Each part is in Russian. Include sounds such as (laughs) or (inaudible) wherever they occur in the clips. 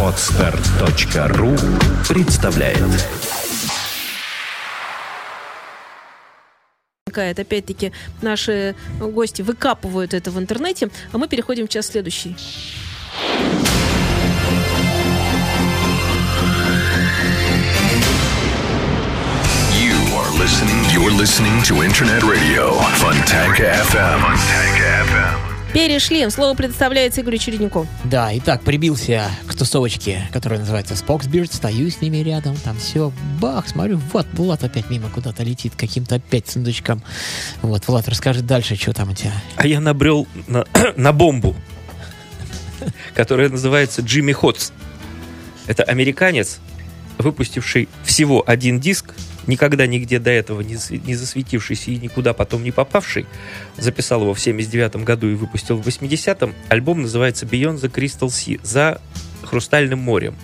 Отстар.ру представляет возникает. Опять-таки, наши гости выкапывают это в интернете, а мы переходим в час следующий. You are listening, you're listening to Internet Radio Fontanka FM. Fontanka FM. Перешли. Слово предоставляется Игорю Череднику. Да, итак, прибился к тусовочке, которая называется Spokesbeard, стою с ними рядом, там все, бах, смотрю, вот, Влад опять мимо куда-то летит, каким-то опять сундучком. Вот, Влад, расскажи дальше, что там у тебя. А я набрел на, (clears throat) на бомбу, которая называется Джимми Хотс. Это американец, выпустивший всего один диск, никогда нигде до этого не, не засветившийся и никуда потом не попавший. Записал его в 79 году и выпустил в 80-м. Альбом называется Beyond the Crystal Sea, за Хрустальным морем.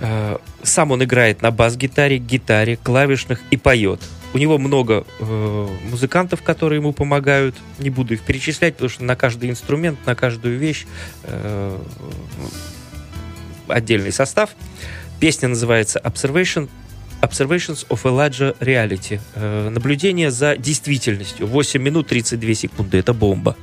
Э, Сам он играет на бас-гитаре, гитаре, клавишных и поет. У него много э, музыкантов, которые ему помогают. Не буду их перечислять, потому что на каждый инструмент, на каждую вещь э, отдельный состав. Песня называется Observation, Observations of a Larger Reality. Э, наблюдение за действительностью. 8 минут 32 секунды. Это бомба.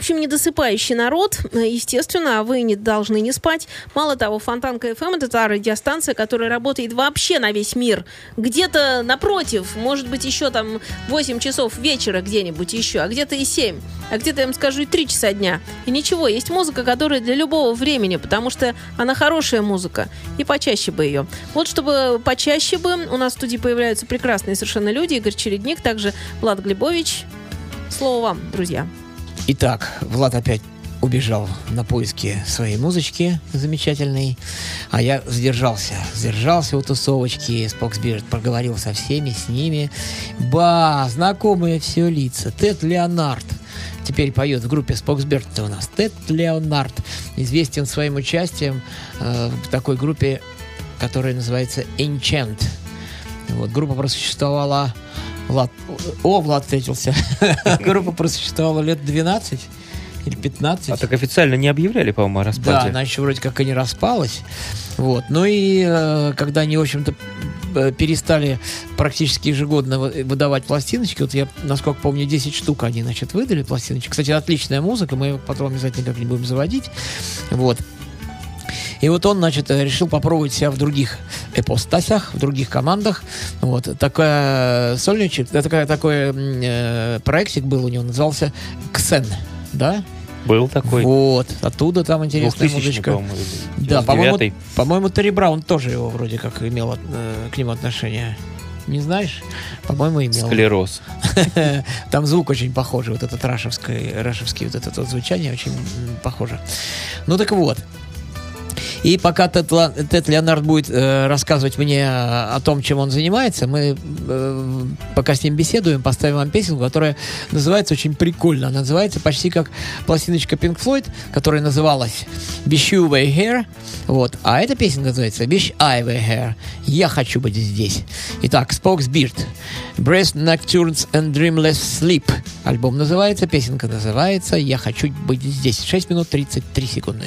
Общем, недосыпающий народ, естественно, вы не должны не спать. Мало того, Фонтанка FM это та радиостанция, которая работает вообще на весь мир. Где-то напротив, может быть, еще там 8 часов вечера где-нибудь еще, а где-то и 7, а где-то, я вам скажу, и 3 часа дня. И ничего, есть музыка, которая для любого времени, потому что она хорошая музыка, и почаще бы ее. Вот чтобы почаще бы, у нас в студии появляются прекрасные совершенно люди, Игорь Чередник, также Влад Глебович. Слово вам, друзья. Итак, Влад опять убежал на поиски своей музычки замечательной, а я сдержался. Сдержался у тусовочки, Споксбирд проговорил со всеми, с ними. Ба, знакомые все лица. Тед Леонард теперь поет в группе Споксберт у нас. Тед Леонард известен своим участием э, в такой группе, которая называется Enchant. Вот, группа просуществовала... Влад, о, Влад встретился. (laughs) Группа просуществовала лет 12 или 15. А так официально не объявляли, по-моему, о Да, распаде. она еще вроде как и не распалась. Вот. Ну и э, когда они, в общем-то, э, перестали практически ежегодно вы- выдавать пластиночки, вот я, насколько помню, 10 штук они, значит, выдали пластиночки. Кстати, отличная музыка, мы ее потом обязательно как-нибудь будем заводить. Вот. И вот он, значит, э, решил попробовать себя в других эпостасях, в других командах. Вот. Такая сольничек, да, такая, такой э, проектик был у него, назывался «Ксен». Да? Был такой. Вот. Оттуда там интересная 2000 музычка. по-моему, Да, по-моему, 99-й. по-моему, Терри Браун тоже его вроде как имел э, к нему отношение. Не знаешь? По-моему, имел. Склероз. (laughs) Там звук очень похожий, вот этот рашевский, рашевский вот это вот звучание очень похоже. Ну так вот. И пока Тед, Ла- Леонард будет э, рассказывать мне о о том, чем он занимается, мы э, пока с ним беседуем, поставим вам песенку, которая называется очень прикольно. Она называется почти как пластиночка Pink Floyd, которая называлась Wish You Were Here. Вот. А эта песенка называется Wish I Were Here. Я хочу быть здесь. Итак, Spokes Beard. Breast Nocturnes and Dreamless Sleep. Альбом называется, песенка называется Я хочу быть здесь. 6 минут 33 секунды.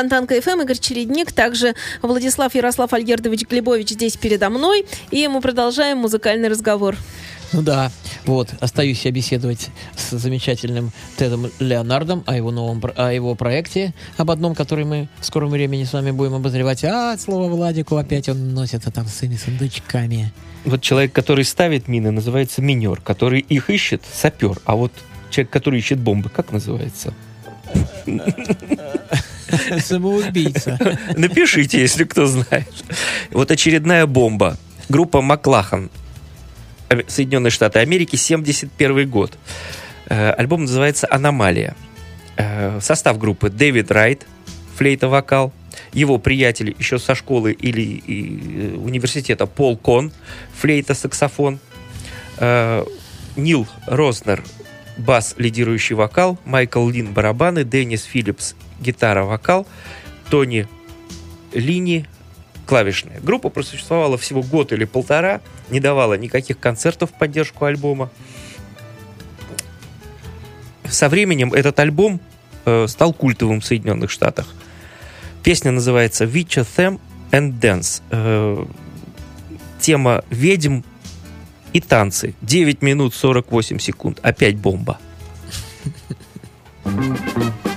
Фонтанка ФМ, Игорь Чередник, также Владислав Ярослав Альгердович Глебович здесь передо мной, и мы продолжаем музыкальный разговор. Ну да, вот, остаюсь я беседовать с замечательным Тедом Леонардом о его новом, о его проекте, об одном, который мы в скором времени с вами будем обозревать. А, слово Владику опять он носится там с своими сундучками. Вот человек, который ставит мины, называется минер, который их ищет, сапер. А вот человек, который ищет бомбы, как называется? (laughs) (laughs) Самоубийца. (laughs) Напишите, если кто знает. Вот очередная бомба. Группа Маклахан. Соединенные Штаты Америки, 71 год. Э, Альбом называется «Аномалия». Э, Состав группы Дэвид Райт, флейта-вокал. Его приятель еще со школы или э, университета Пол Кон, флейта-саксофон. Нил Рознер, бас, лидирующий вокал. Майкл Лин, барабаны. Деннис Филлипс, гитара-вокал. Тони Лини, клавишная. Группа просуществовала всего год или полтора, не давала никаких концертов в поддержку альбома. Со временем этот альбом э, стал культовым в Соединенных Штатах. Песня называется Witcher Them and Dance. Э, тема ведьм и танцы. 9 минут 48 секунд. Опять бомба. When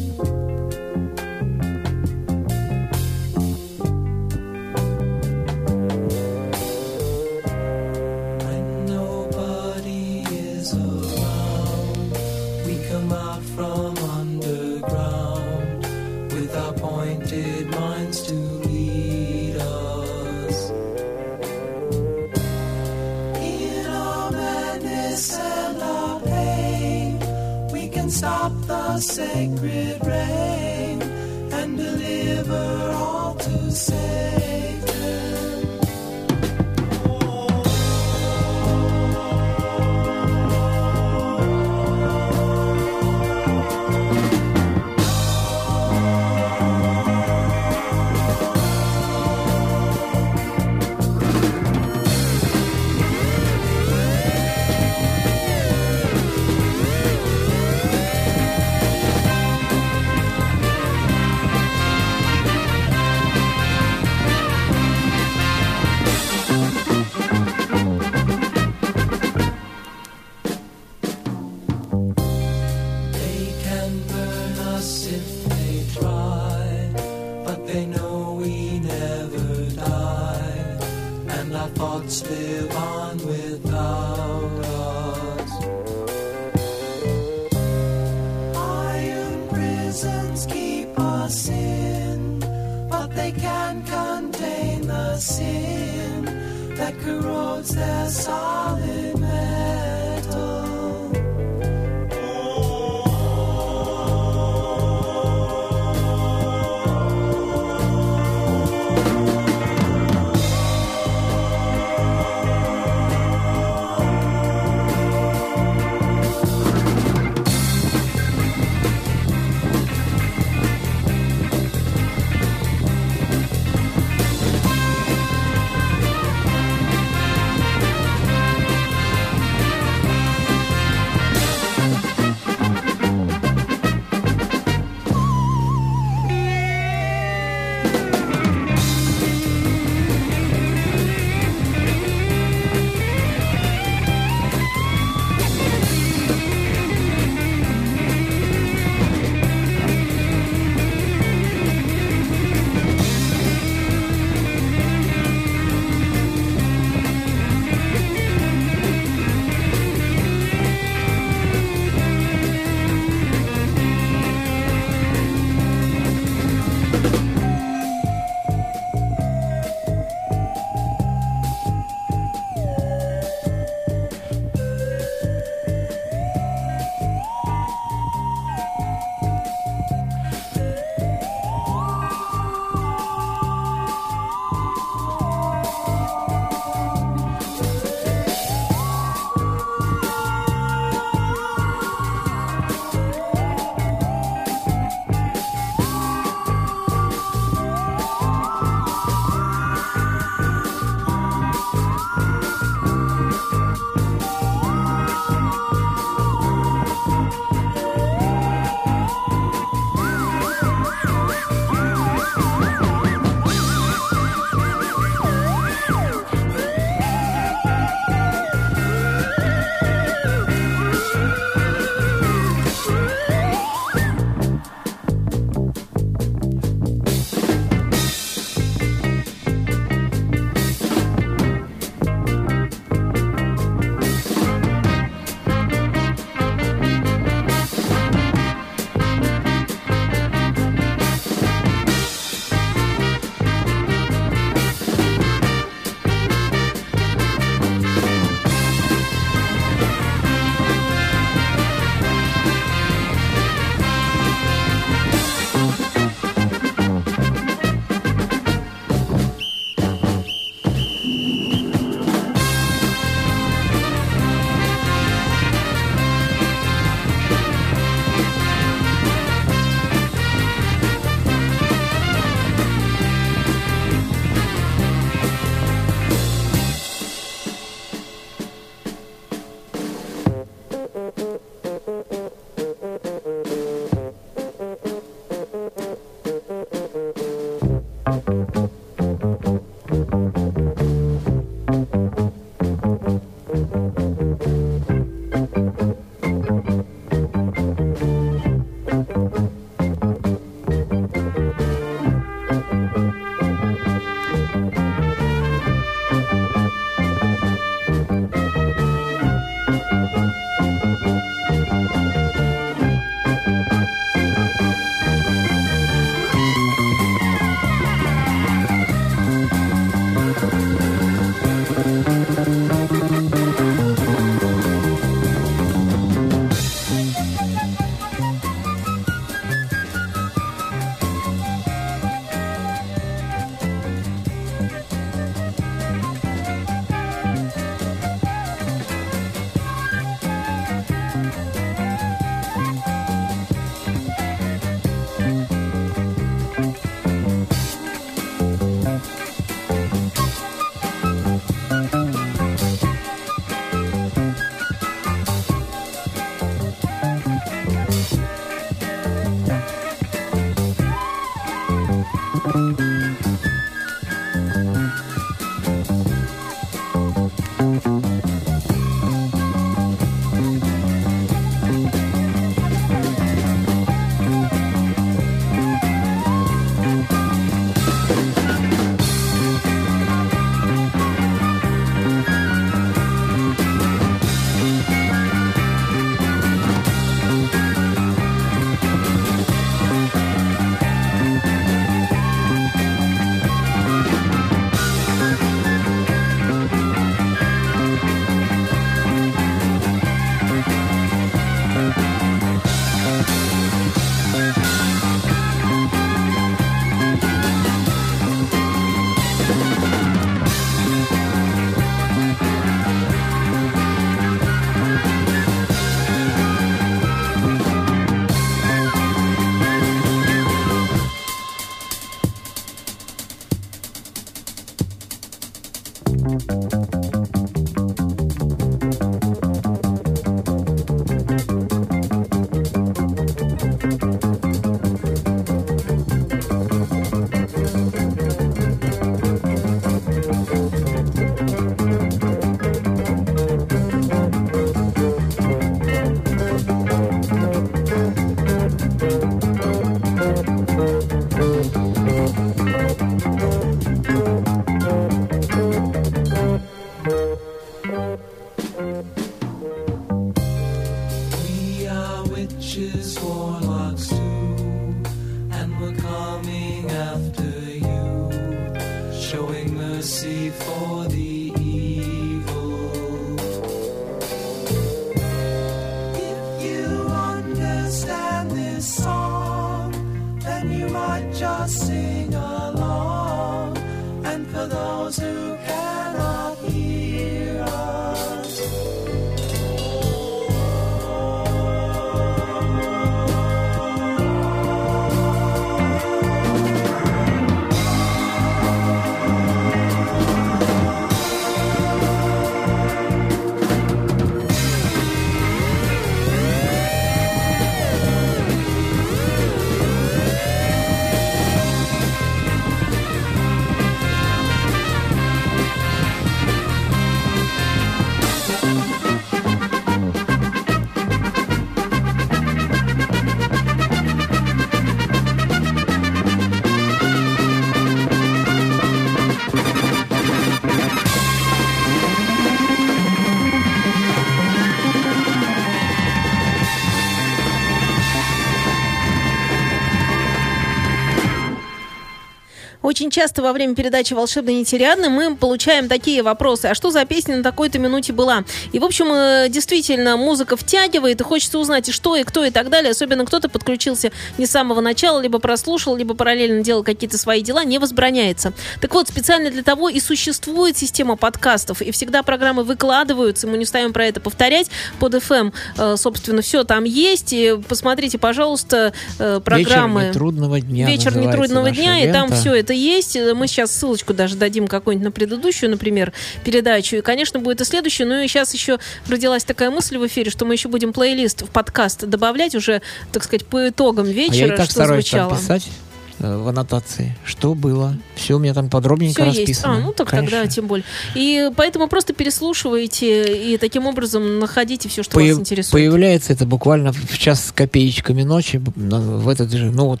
часто во время передачи «Волшебно нетериадно» мы получаем такие вопросы. А что за песня на такой-то минуте была? И, в общем, э, действительно, музыка втягивает, и хочется узнать, и что, и кто, и так далее. Особенно кто-то подключился не с самого начала, либо прослушал, либо параллельно делал какие-то свои дела, не возбраняется. Так вот, специально для того и существует система подкастов, и всегда программы выкладываются, мы не ставим про это повторять. Под FM, э, собственно, все там есть. И посмотрите, пожалуйста, э, программы... Вечер нетрудного дня Вечер нетрудного дня, и там все это есть. Мы сейчас ссылочку даже дадим какую-нибудь на предыдущую, например, передачу. И, конечно, будет и следующую. Ну и сейчас еще родилась такая мысль в эфире, что мы еще будем плейлист в подкаст добавлять уже, так сказать, по итогам А вечера, я и так что стараюсь звучало. там писать э, в аннотации, что было. Все у меня там подробненько Все есть. расписано. А, ну так Конечно. тогда тем более. И поэтому просто переслушивайте и таким образом находите все, что Появ- вас интересует. Появляется это буквально в час с копеечками ночи, в этот же, ну вот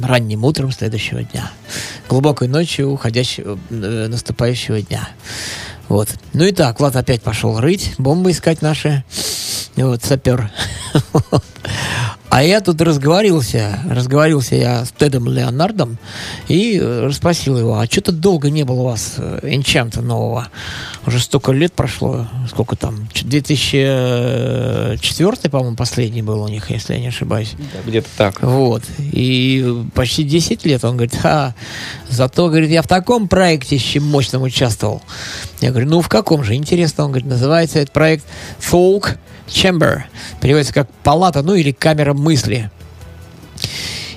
ранним утром следующего дня, глубокой ночью уходящего, э, наступающего дня. Вот. Ну и так, Влад опять пошел рыть, бомбы искать наши. Вот, сапер. (laughs) А я тут разговорился, разговорился я с Тедом Леонардом и э, расспросил его, а что-то долго не было у вас э, энчанта нового? Уже столько лет прошло, сколько там, ч- 2004, по-моему, последний был у них, если я не ошибаюсь. Где-то так. Вот. И почти 10 лет он говорит, а, зато, говорит, я в таком проекте еще мощном участвовал. Я говорю, ну в каком же? Интересно, он говорит, называется этот проект Folk Chamber. Переводится как палата, ну или камера мысли.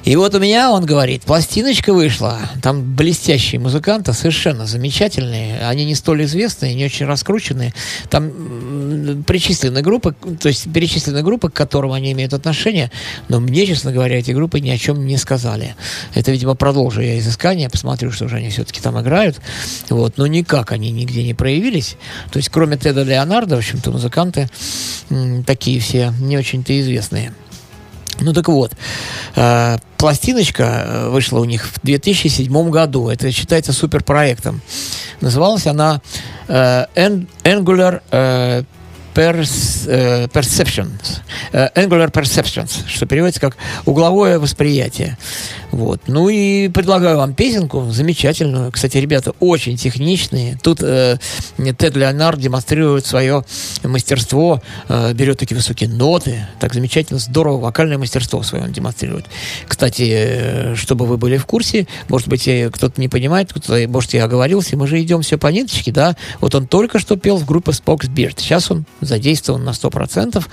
И вот у меня, он говорит, пластиночка вышла. Там блестящие музыканты, совершенно замечательные. Они не столь известные, не очень раскрученные. Там м, причислены группы, то есть перечислены группы, к которым они имеют отношение. Но мне, честно говоря, эти группы ни о чем не сказали. Это, видимо, продолжу я изыскание, посмотрю, что же они все-таки там играют. Вот. Но никак они нигде не проявились. То есть, кроме Теда Леонардо, в общем-то, музыканты такие все не очень-то известные. Ну так вот, э, пластиночка э, вышла у них в 2007 году. Это считается суперпроектом. Называлась она э, An- Angular э, Pers- э, Perceptions. Э, Angular Perceptions, что переводится как угловое восприятие. Вот. Ну и предлагаю вам песенку замечательную. Кстати, ребята очень техничные. Тут э, Тед Леонард демонстрирует свое мастерство, э, берет такие высокие ноты, так замечательно, здорово, вокальное мастерство свое он демонстрирует. Кстати, э, чтобы вы были в курсе, может быть, э, кто-то не понимает, кто-то, может, я оговорился, мы же идем все по ниточке, да? Вот он только что пел в группе Spox Beard. Сейчас он задействован на 100%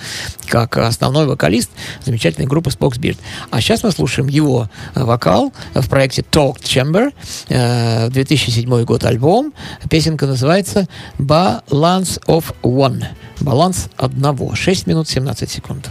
как основной вокалист замечательной группы Spox Beard. А сейчас мы слушаем его э, вокал в проекте Talk Chamber, э, 2007 год альбом. Песенка называется Balance of One. Баланс одного. 6 минут 17 секунд.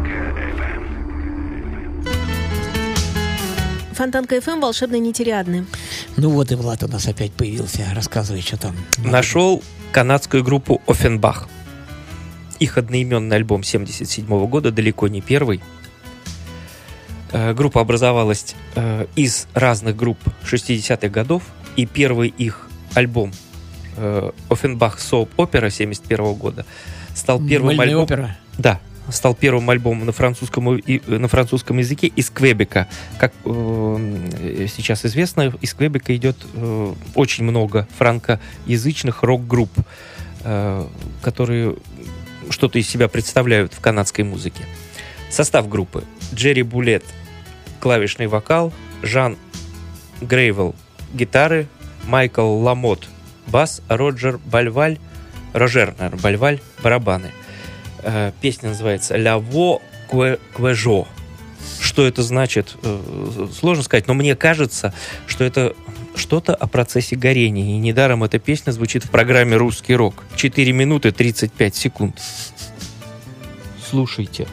Фонтанка FM. Волшебные нетериадны. Ну вот и Влад у нас опять появился. Рассказывай, что там. Нашел канадскую группу Offenbach. Их одноименный альбом 77 года, далеко не первый. Э, Группа образовалась э, из разных групп 60-х годов, и первый их альбом э, Offenbach Soap Opera 71 года стал первым Мыльная альбомом... опера. Да, стал первым альбомом на французском, на французском языке из Квебека. Как э, сейчас известно, из Квебека идет э, очень много франкоязычных рок-групп, э, которые что-то из себя представляют в канадской музыке. Состав группы. Джерри Булет – клавишный вокал, Жан Грейвел – гитары, Майкл Ламот – бас, Роджер Бальваль – Рожер, наверное, Бальваль – барабаны. Э, Песня называется «Ляво кве- квежо». Что это значит, э, сложно сказать, но мне кажется, что это что-то о процессе горения. И недаром эта песня звучит в программе «Русский рок». 4 минуты 35 секунд. Слушайте.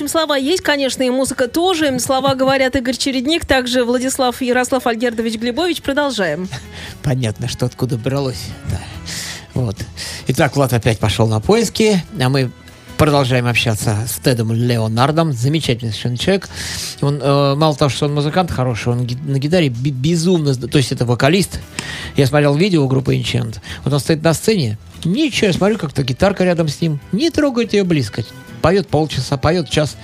Общем, слова есть, конечно, и музыка тоже. Слова говорят Игорь Чередник, также Владислав Ярослав Альгердович Глебович. Продолжаем. Понятно, что откуда бралось. Да. Вот. Итак, Влад опять пошел на поиски, а мы продолжаем общаться с Тедом Леонардом. Замечательный совершенно человек. Он, э, мало того, что он музыкант хороший, он ги- на гитаре безумно... То есть это вокалист. Я смотрел видео группы Enchant. Вот он стоит на сцене. Ничего, я смотрю, как-то гитарка рядом с ним. Не трогает ее близко. Поет полчаса, поет час.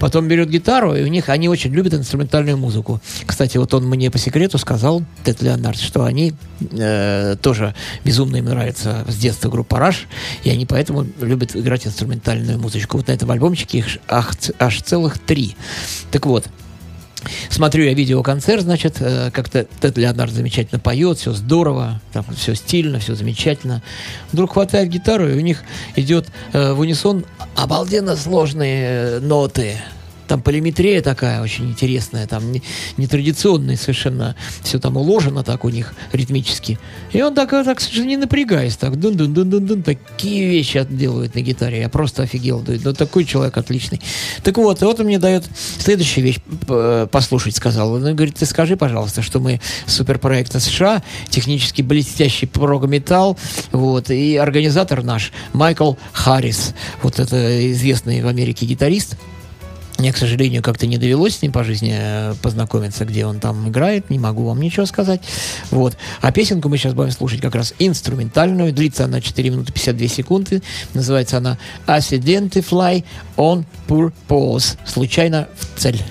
Потом берет гитару, и у них они очень любят инструментальную музыку. Кстати, вот он мне по секрету сказал, Тед Леонард, что они э, тоже безумно им нравится с детства группа Rush, и они поэтому любят играть инструментальную музычку. Вот на этом альбомчике их аж, аж целых три. Так вот, Смотрю я видеоконцерт, значит, э, как-то Тед Леонард замечательно поет, все здорово, там все стильно, все замечательно. Вдруг хватает гитару, и у них идет э, в унисон обалденно сложные э, ноты. Там полиметрия такая очень интересная, там не- нетрадиционная совершенно, все там уложено так у них ритмически. И он так, так не напрягаясь, так дун дун дун дун дун такие вещи делает на гитаре. Я просто офигел. Ну, такой человек отличный. Так вот, и вот он мне дает следующую вещь п- послушать, сказал. Он говорит, ты скажи, пожалуйста, что мы суперпроект США, технически блестящий прогометалл, вот, и организатор наш Майкл Харрис, вот это известный в Америке гитарист, мне, к сожалению, как-то не довелось с ним по жизни э, познакомиться, где он там играет, не могу вам ничего сказать. Вот. А песенку мы сейчас будем слушать как раз инструментальную. Длится она 4 минуты 52 секунды. Называется она Accidentify on Purpose. Случайно в цель.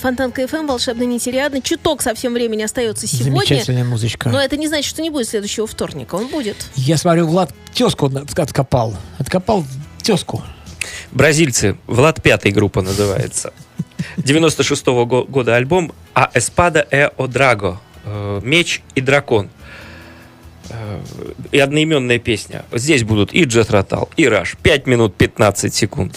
Фонтанка FM, Волшебная нить Ариадны. Чуток совсем времени остается сегодня. Замечательная музычка. Но это не значит, что не будет следующего вторника. Он будет. Я смотрю, Влад тезку от- откопал. Откопал тезку. Бразильцы. Vlad V группа называется. 96-го го- года альбом «A Espada e o Dragão». Э, Меч и дракон. Э, И одноименная песня. Здесь будут и Jethro Tull, и Rush. 5 минут 15 секунд.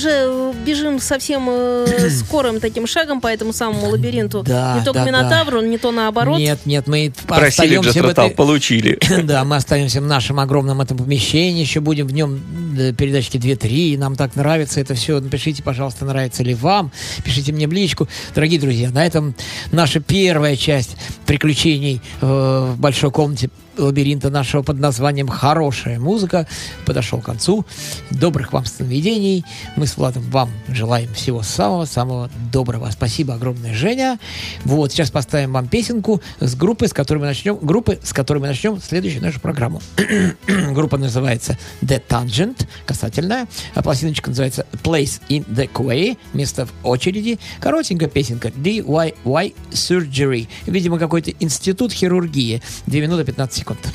Уже бежим совсем э, (clears throat) скорым таким шагом по этому самому лабиринту. Да, не то да, к Минотавру, не то наоборот. Нет, нет, мы Просили остаемся в этой... получили. (clears throat) Да, мы остаемся в нашем огромном этом помещении, еще будем в нем э, передачки 2-3, нам так нравится это все. Напишите, пожалуйста, нравится ли вам, пишите мне в личку. Дорогие друзья, на этом наша первая часть приключений э, в большой комнате лабиринта нашего под названием «Хорошая музыка» подошел к концу. Добрых вам сновидений. Мы с Владом вам желаем всего самого-самого доброго. Спасибо огромное, Женя. Вот, сейчас поставим вам песенку с группы, с которой мы начнем, группы, с которой мы начнем следующую нашу программу. (clears throat) Группа называется The Tangent, касательная. А пластиночка называется Place in the Quay, место в очереди. Коротенькая песенка DIY Surgery. Видимо, какой-то институт хирургии. 2 минуты 15 секунд. contar.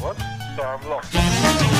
What? So I'm lost.